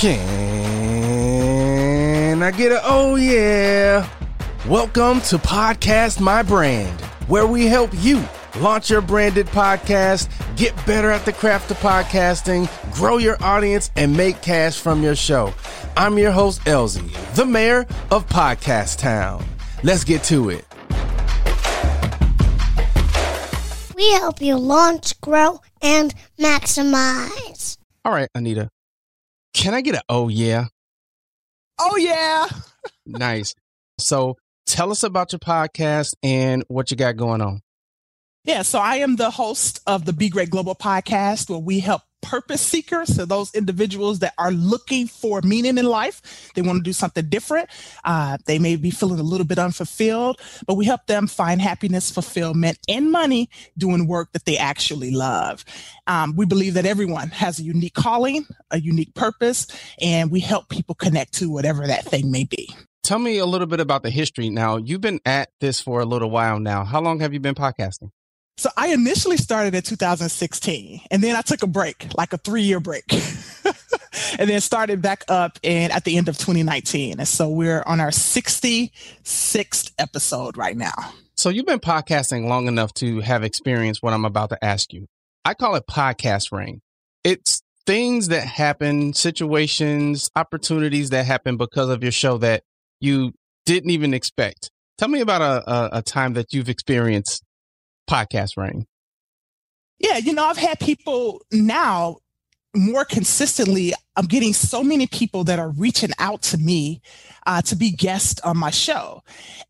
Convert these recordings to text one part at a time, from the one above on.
Can I get a oh yeah? Welcome to Podcast My Brand, where we help you launch your branded podcast, get better at the craft of podcasting, grow your audience, and make cash from your show. I'm your host, Elsie, the mayor of Podcast Town. Let's get to it. We help you launch, grow, and maximize. All right, Anita. Can I get a oh yeah? Oh yeah. nice. So tell us about your podcast and what you got going on. Yeah, so I am the host of the Be Great Global podcast where we help purpose seekers, so those individuals that are looking for meaning in life. They want to do something different. Uh, they may be feeling a little bit unfulfilled, but we help them find happiness, fulfillment, and money doing work that they actually love. Um, we believe that everyone has a unique calling, a unique purpose, and we help people connect to whatever that thing may be. Tell me a little bit about the history. Now, you've been at this for a little while now. How long have you been podcasting? So I initially started in 2016 and then I took a break, like a three year break. and then started back up in at the end of 2019. And so we're on our 66th episode right now. So you've been podcasting long enough to have experienced what I'm about to ask you. I call it podcast rain. It's things that happen, situations, opportunities that happen because of your show that you didn't even expect. Tell me about a, a, a time that you've experienced podcast rain? Yeah, you know, I've had people now more consistently. I'm getting so many people that are reaching out to me uh, to be guests on my show.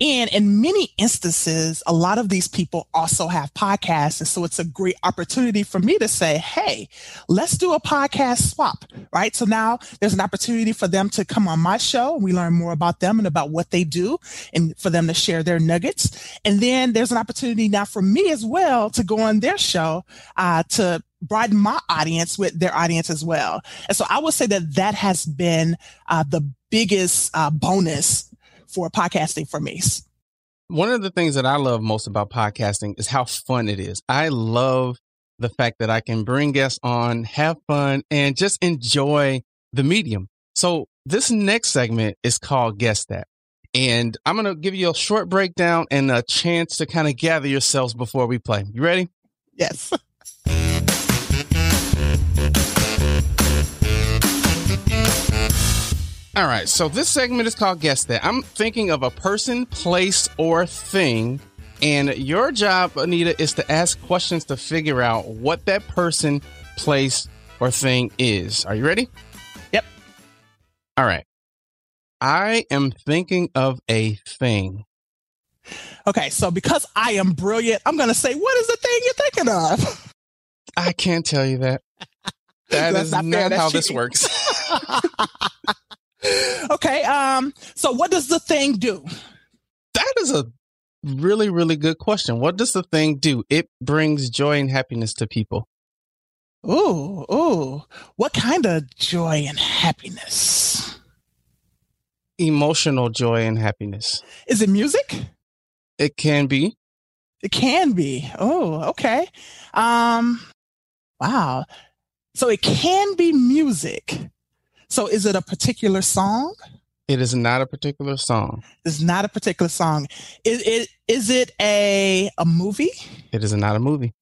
And in many instances, a lot of these people also have podcasts. And so it's a great opportunity for me to say, hey, let's do a podcast swap, right? So now there's an opportunity for them to come on my show. We learn more about them and about what they do and for them to share their nuggets. And then there's an opportunity now for me as well to go on their show uh, to broaden my audience with their audience as well. And so I would say that that has been uh, the biggest uh, bonus for podcasting for me. One of the things that I love most about podcasting is how fun it is. I love the fact that I can bring guests on, have fun, and just enjoy the medium. So this next segment is called Guess That. And I'm going to give you a short breakdown and a chance to kind of gather yourselves before we play. You ready? Yes. All right, so this segment is called Guess That. I'm thinking of a person, place, or thing. And your job, Anita, is to ask questions to figure out what that person, place, or thing is. Are you ready? Yep. All right. I am thinking of a thing. Okay, so because I am brilliant, I'm going to say, what is the thing you're thinking of? I can't tell you that. That is not, not how cheating. this works. okay. Um, so what does the thing do? That is a really, really good question. What does the thing do? It brings joy and happiness to people. Ooh, ooh. What kind of joy and happiness? Emotional joy and happiness. Is it music? It can be. It can be. Oh, okay. Um, wow. So it can be music. So is it a particular song? It is not a particular song. It's not a particular song. Is it is it a a movie? It is not a movie.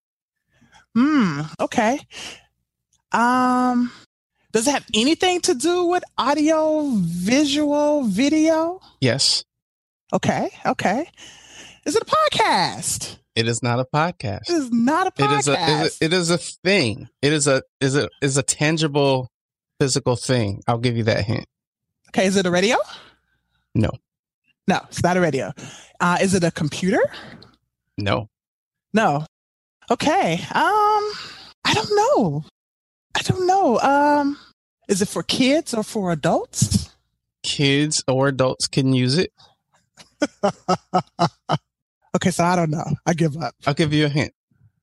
Hmm. Okay. Um does it have anything to do with audio, visual, video? Yes. Okay. Okay. Is it a podcast? It is not a podcast. It is not a podcast. It is a, it is a thing. It is a is a is a tangible physical thing. I'll give you that hint. Okay, is it a radio? No. No, it's not a radio. Uh, is it a computer? No. No. Okay. Um, I don't know. I don't know. Um, is it for kids or for adults? Kids or adults can use it. okay, so I don't know. I give up. I'll give you a hint.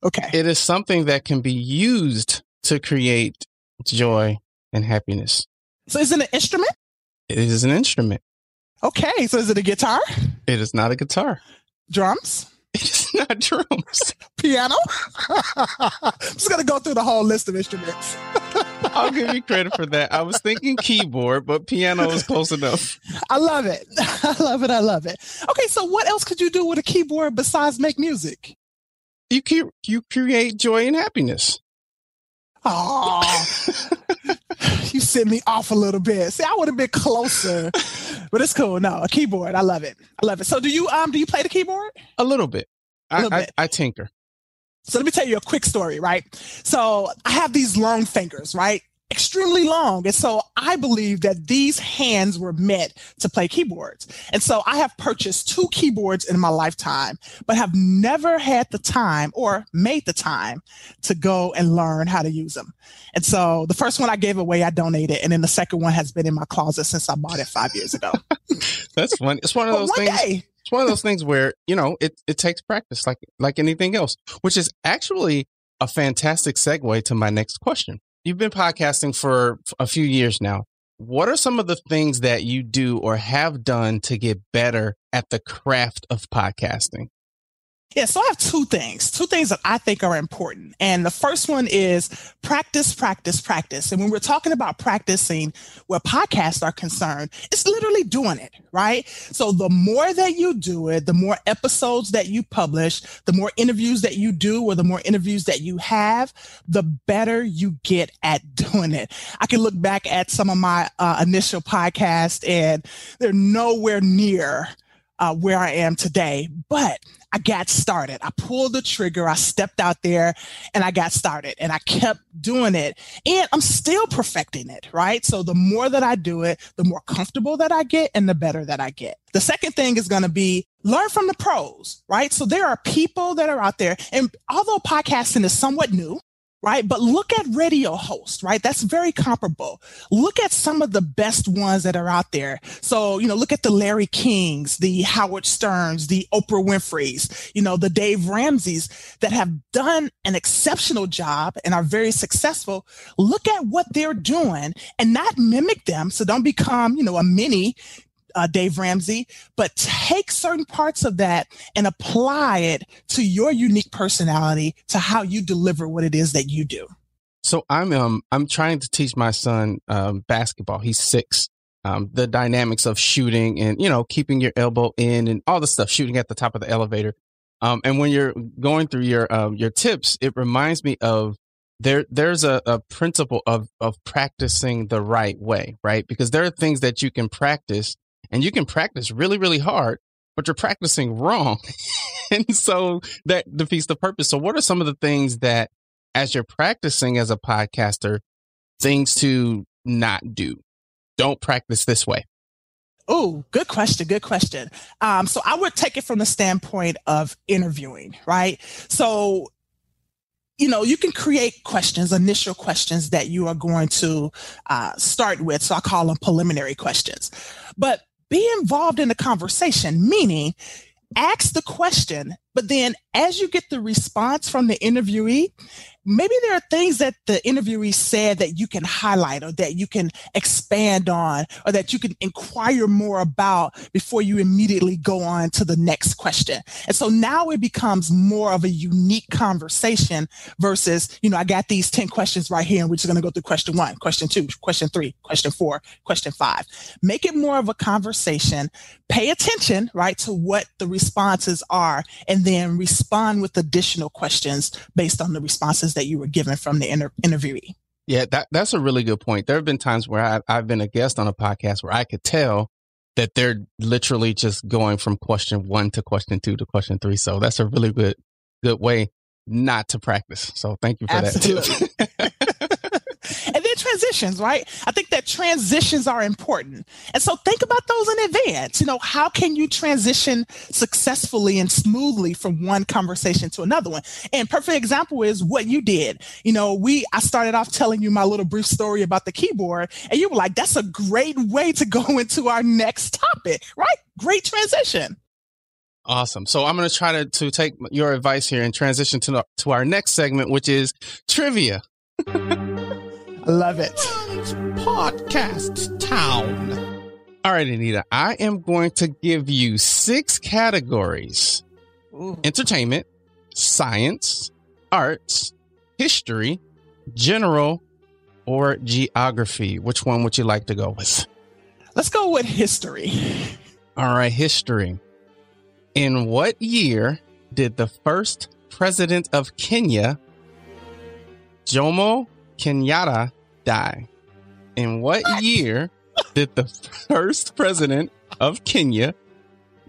Okay. It is something that can be used to create joy and happiness. So is it an instrument? It is an instrument. Okay. So is it a guitar? It is not a guitar. Drums? It is not drums. Piano? I'm just going to go through the whole list of instruments. I'll give you credit for that. I was thinking keyboard, but piano is close enough. I love it. I love it. I love it. Okay, so what else could you do with a keyboard besides make music? You you create joy and happiness. Oh, you sent me off a little bit. See, I would have been closer, but it's cool. No, a keyboard. I love it. I love it. So, do you um do you play the keyboard? A little bit. A little I, bit. I, I tinker. So let me tell you a quick story, right? So I have these long fingers, right? Extremely long. And so I believe that these hands were meant to play keyboards. And so I have purchased two keyboards in my lifetime, but have never had the time or made the time to go and learn how to use them. And so the first one I gave away, I donated. And then the second one has been in my closet since I bought it five years ago. That's funny. It's one of those things. Day, it's one of those things where, you know, it, it takes practice like, like anything else, which is actually a fantastic segue to my next question You've been podcasting for a few years now. What are some of the things that you do or have done to get better at the craft of podcasting? Yeah, so I have two things, two things that I think are important. And the first one is practice, practice, practice. And when we're talking about practicing where podcasts are concerned, it's literally doing it, right? So the more that you do it, the more episodes that you publish, the more interviews that you do, or the more interviews that you have, the better you get at doing it. I can look back at some of my uh, initial podcasts and they're nowhere near uh, where I am today, but I got started. I pulled the trigger. I stepped out there and I got started and I kept doing it and I'm still perfecting it, right? So the more that I do it, the more comfortable that I get and the better that I get. The second thing is going to be learn from the pros, right? So there are people that are out there and although podcasting is somewhat new, right? But look at radio hosts, right? That's very comparable. Look at some of the best ones that are out there. So, you know, look at the Larry Kings, the Howard Sterns, the Oprah Winfrey's, you know, the Dave Ramsey's that have done an exceptional job and are very successful. Look at what they're doing and not mimic them. So don't become, you know, a mini uh, Dave Ramsey, but take certain parts of that and apply it to your unique personality to how you deliver what it is that you do. So I'm um I'm trying to teach my son um, basketball. He's six. Um, the dynamics of shooting and you know keeping your elbow in and all the stuff, shooting at the top of the elevator. Um, and when you're going through your um, your tips, it reminds me of there there's a, a principle of of practicing the right way, right? Because there are things that you can practice and you can practice really, really hard, but you're practicing wrong. and so that defeats the purpose. So what are some of the things that as you're practicing as a podcaster, things to not do? Don't practice this way. Oh, good question. Good question. Um, so I would take it from the standpoint of interviewing, right? So you know, you can create questions, initial questions that you are going to uh, start with. So I call them preliminary questions. But be involved in the conversation, meaning ask the question, but then as you get the response from the interviewee, maybe there are things that the interviewee said that you can highlight or that you can expand on or that you can inquire more about before you immediately go on to the next question. And so now it becomes more of a unique conversation versus, you know, I got these 10 questions right here and we're just going to go through question one, question two, question three, question four, question five. Make it more of a conversation. Pay attention, right, to what the responses are and then respond with additional questions based on the responses that you were given from the inter- interviewee. Yeah, that, that's a really good point. There have been times where I, I've been a guest on a podcast where I could tell that they're literally just going from question one to question two to question three. So that's a really good, good way not to practice. So thank you for Absolutely. that transitions, right? I think that transitions are important. And so think about those in advance. You know, how can you transition successfully and smoothly from one conversation to another one? And perfect example is what you did. You know, we I started off telling you my little brief story about the keyboard, and you were like, that's a great way to go into our next topic, right? Great transition. Awesome. So I'm going to try to, to take your advice here and transition to, to our next segment, which is trivia. Love it. Podcast Town. All right, Anita, I am going to give you six categories Ooh. entertainment, science, arts, history, general, or geography? Which one would you like to go with? Let's go with history. All right, history. In what year did the first president of Kenya, Jomo Kenyatta, die? In what, what? year did the first president of Kenya,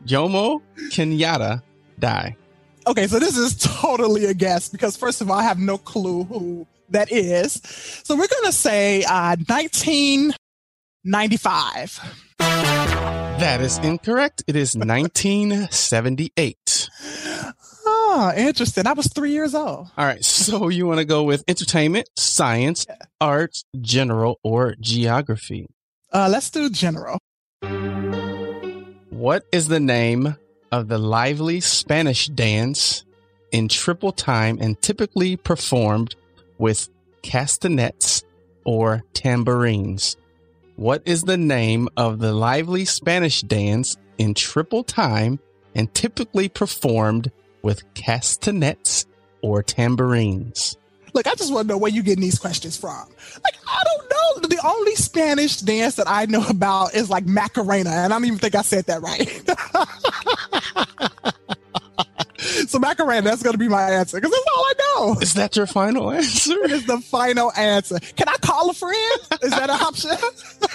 Jomo Kenyatta, die? Okay, so this is totally a guess because first of all, I have no clue who that is. So we're going to say uh, 1995. That is incorrect. It is 1978. Oh, interesting. I was three years old. All right. So you want to go with entertainment, science, yeah. arts, general, or geography? Uh, let's do general. What is the name of the lively Spanish dance in triple time and typically performed with castanets or tambourines? What is the name of the lively Spanish dance in triple time and typically performed with castanets or tambourines? Look, I just want to know where you getting these questions from. Like, I don't know. The only Spanish dance that I know about is like Macarena, and I don't even think I said that right. so Macarena, that's going to be my answer because that's all I know. Is that your final answer? It is the final answer. Can I call a friend? Is that an option?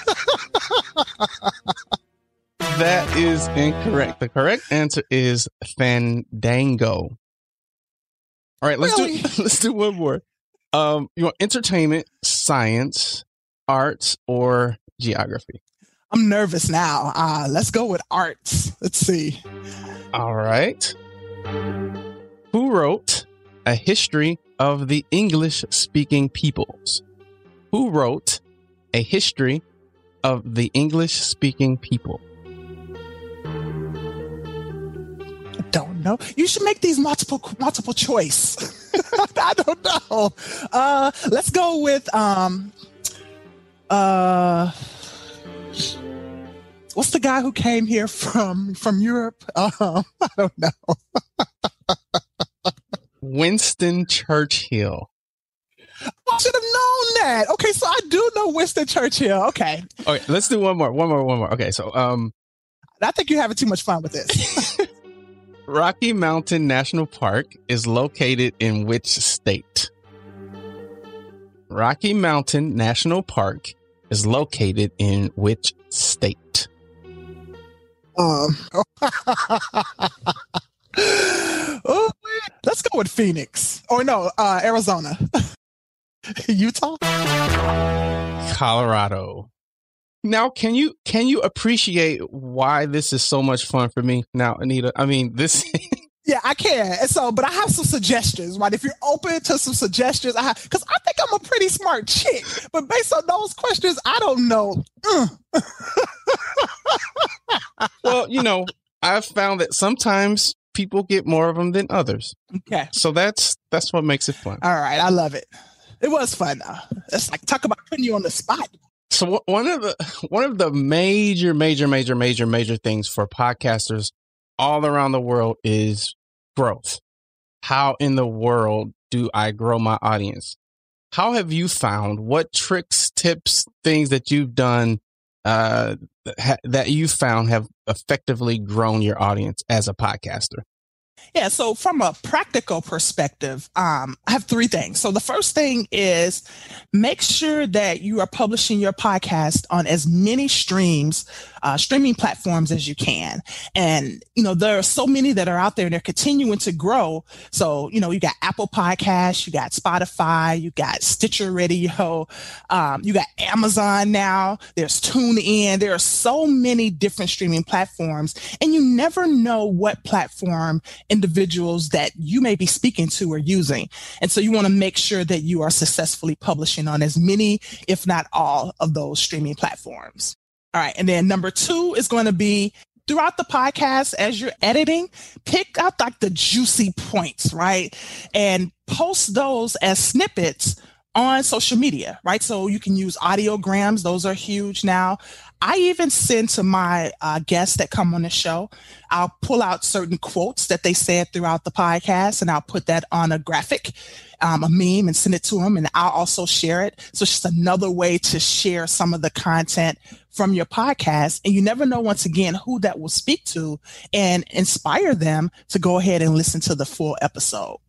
is incorrect. The correct answer is Fandango. All right, let's really? do let's do one more. Um, you want entertainment, science, arts, or geography? I'm nervous now. Uh, let's go with arts. Let's see. All right. Who wrote A History of the English Speaking Peoples? Who wrote A History of the English Speaking People? Know. You should make these multiple multiple choice. I don't know. Uh, let's go with um, uh, what's the guy who came here from from Europe? Um, I don't know. Winston Churchill. I should have known that. Okay, so I do know Winston Churchill. Okay. Okay, let's do one more. One more. One more. Okay, so um, I think you're having too much fun with this. Rocky Mountain National Park is located in which state? Rocky Mountain National Park is located in which state? Um. oh, let's go with Phoenix. Or no, uh, Arizona. Utah? Colorado. Now, can you can you appreciate why this is so much fun for me now, Anita? I mean, this. yeah, I can. And so, but I have some suggestions, right? If you're open to some suggestions, I have because I think I'm a pretty smart chick, but based on those questions, I don't know. Mm. well, you know, I've found that sometimes people get more of them than others. Okay. So that's that's what makes it fun. All right, I love it. It was fun though. It's like talk about putting you on the spot. So one of the one of the major, major, major, major, major things for podcasters all around the world is growth. How in the world do I grow my audience? How have you found what tricks, tips, things that you've done uh, ha- that you found have effectively grown your audience as a podcaster? Yeah, so from a practical perspective, um, I have three things. So the first thing is make sure that you are publishing your podcast on as many streams, uh, streaming platforms as you can. And, you know, there are so many that are out there and they're continuing to grow. So, you know, you got Apple Podcasts, you got Spotify, you got Stitcher Radio, um, you got Amazon now, there's TuneIn. There are so many different streaming platforms, and you never know what platform individuals that you may be speaking to are using. And so you want to make sure that you are successfully publishing on as many, if not all, of those streaming platforms. All right. And then number two is going to be throughout the podcast as you're editing, pick out like the juicy points, right? And post those as snippets on social media, right? So you can use audiograms. Those are huge now. I even send to my uh, guests that come on the show, I'll pull out certain quotes that they said throughout the podcast and I'll put that on a graphic, um, a meme and send it to them. And I'll also share it. So it's just another way to share some of the content from your podcast. And you never know, once again, who that will speak to and inspire them to go ahead and listen to the full episode.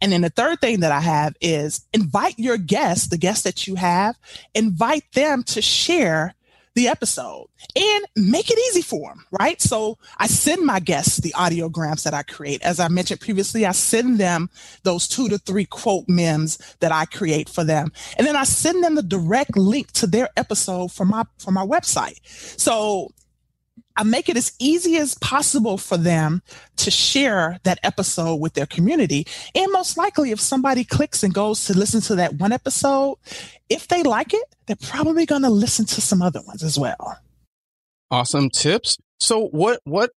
And then the third thing that I have is invite your guests, the guests that you have, invite them to share the episode and make it easy for them, right? So I send my guests the audiograms that I create. As I mentioned previously, I send them those two to three quote memes that I create for them. And then I send them the direct link to their episode from my from my website. So I make it as easy as possible for them to share that episode with their community. And most likely, if somebody clicks and goes to listen to that one episode, if they like it, they're probably going to listen to some other ones as well. Awesome tips. So, what what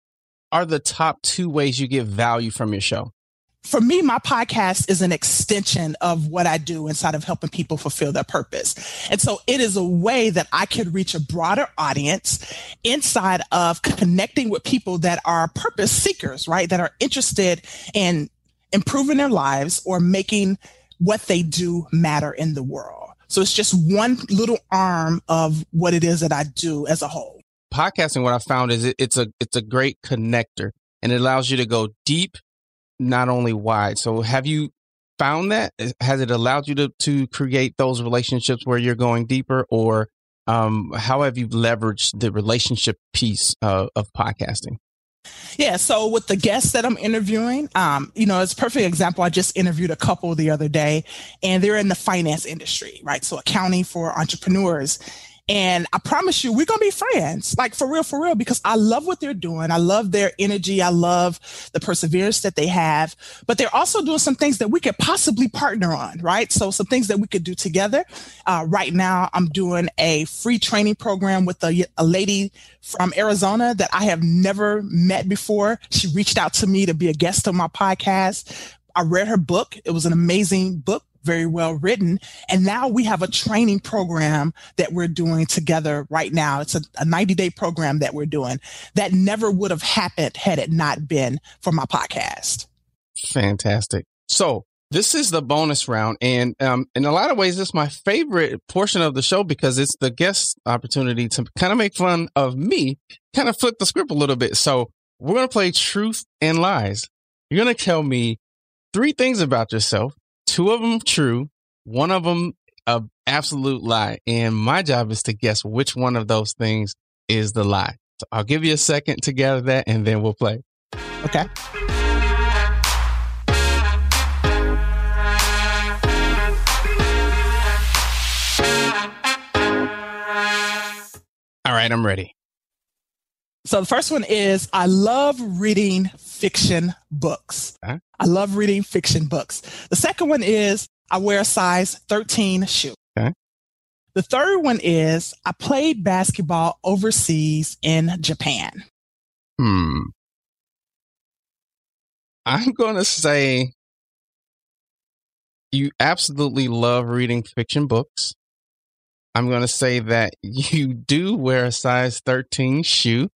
are the top two ways you get value from your show? For me, my podcast is an extension of what I do inside of helping people fulfill their purpose. And so it is a way that I could reach a broader audience inside of connecting with people that are purpose seekers, right? That are interested in improving their lives or making what they do matter in the world. So it's just one little arm of what it is that I do as a whole. Podcasting, what I found is it, it's a it's a great connector and it allows you to go deep not only wide. So have you found that? Has it allowed you to, to create those relationships where you're going deeper or um, how have you leveraged the relationship piece uh, of podcasting? Yeah, so with the guests that I'm interviewing, um, you know, it's a perfect example. I just interviewed a couple the other day, and they're in the finance industry, right? So accounting for entrepreneurs. And I promise you, we're going to be friends, like for real, for real, because I love what they're doing. I love their energy. I love the perseverance that they have, but they're also doing some things that we could possibly partner on, right? So some things that we could do together. Uh, right now, I'm doing a free training program with a, a lady from Arizona that I have never met before. She reached out to me to be a guest on my podcast. I read her book. It was an amazing book very well written. And now we have a training program that we're doing together right now. It's a, a 90 day program that we're doing that never would have happened had it not been for my podcast. Fantastic. So this is the bonus round. And um, in a lot of ways, it's my favorite portion of the show because it's the guest opportunity to kind of make fun of me, kind of flip the script a little bit. So we're going to play truth and lies. You're going to tell me three things about yourself two of them true, one of them a absolute lie, and my job is to guess which one of those things is the lie. So I'll give you a second to gather that, and then we'll play. Okay. All right, I'm ready. So the first one is I love reading fiction books. Huh? I love reading fiction books. The second one is I wear a size 13 shoe. Okay. The third one is I played basketball overseas in Japan. Hmm. I'm going to say you absolutely love reading fiction books. I'm going to say that you do wear a size 13 shoe.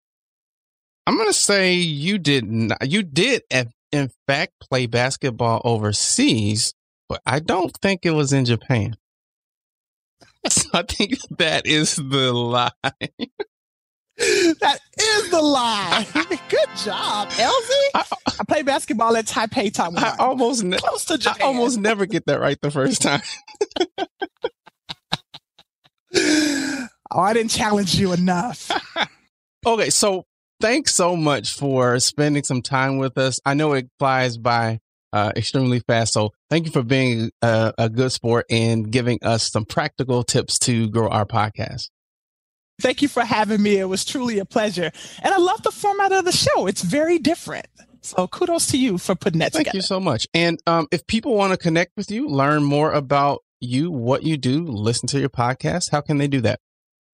I'm going to say you did not, you did in fact play basketball overseas, but I don't think it was in Japan. so I think that is the lie. that is the lie. Good job, Elsie. I, I play basketball at Taipei, Taiwan. I almost ne- close to Japan. I almost never get that right the first time. oh, I didn't challenge you enough. okay, so thanks so much for spending some time with us. I know it flies by uh, extremely fast. So thank you for being a, a good sport and giving us some practical tips to grow our podcast. Thank you for having me. It was truly a pleasure. And I love the format of the show. It's very different. So kudos to you for putting that Thank together. Thank you so much. And um, if people want to connect with you, learn more about you, what you do, listen to your podcast, how can they do that?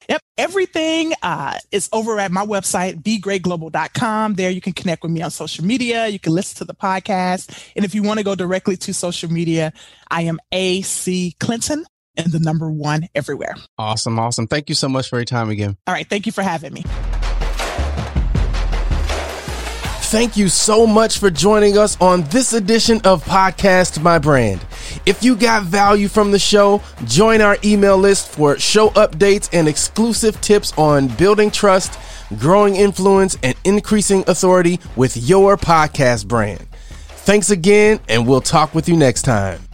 Yep. Everything uh, is over at my website, begreatglobal.com. There you can connect with me on social media. You can listen to the podcast. And if you want to go directly to social media, I am AC Clinton and the number one everywhere. Awesome. Awesome. Thank you so much for your time again. All right. Thank you for having me. Thank you so much for joining us on this edition of Podcast My Brand. If you got value from the show, join our email list for show updates and exclusive tips on building trust, growing influence, and increasing authority with your podcast brand. Thanks again, and we'll talk with you next time.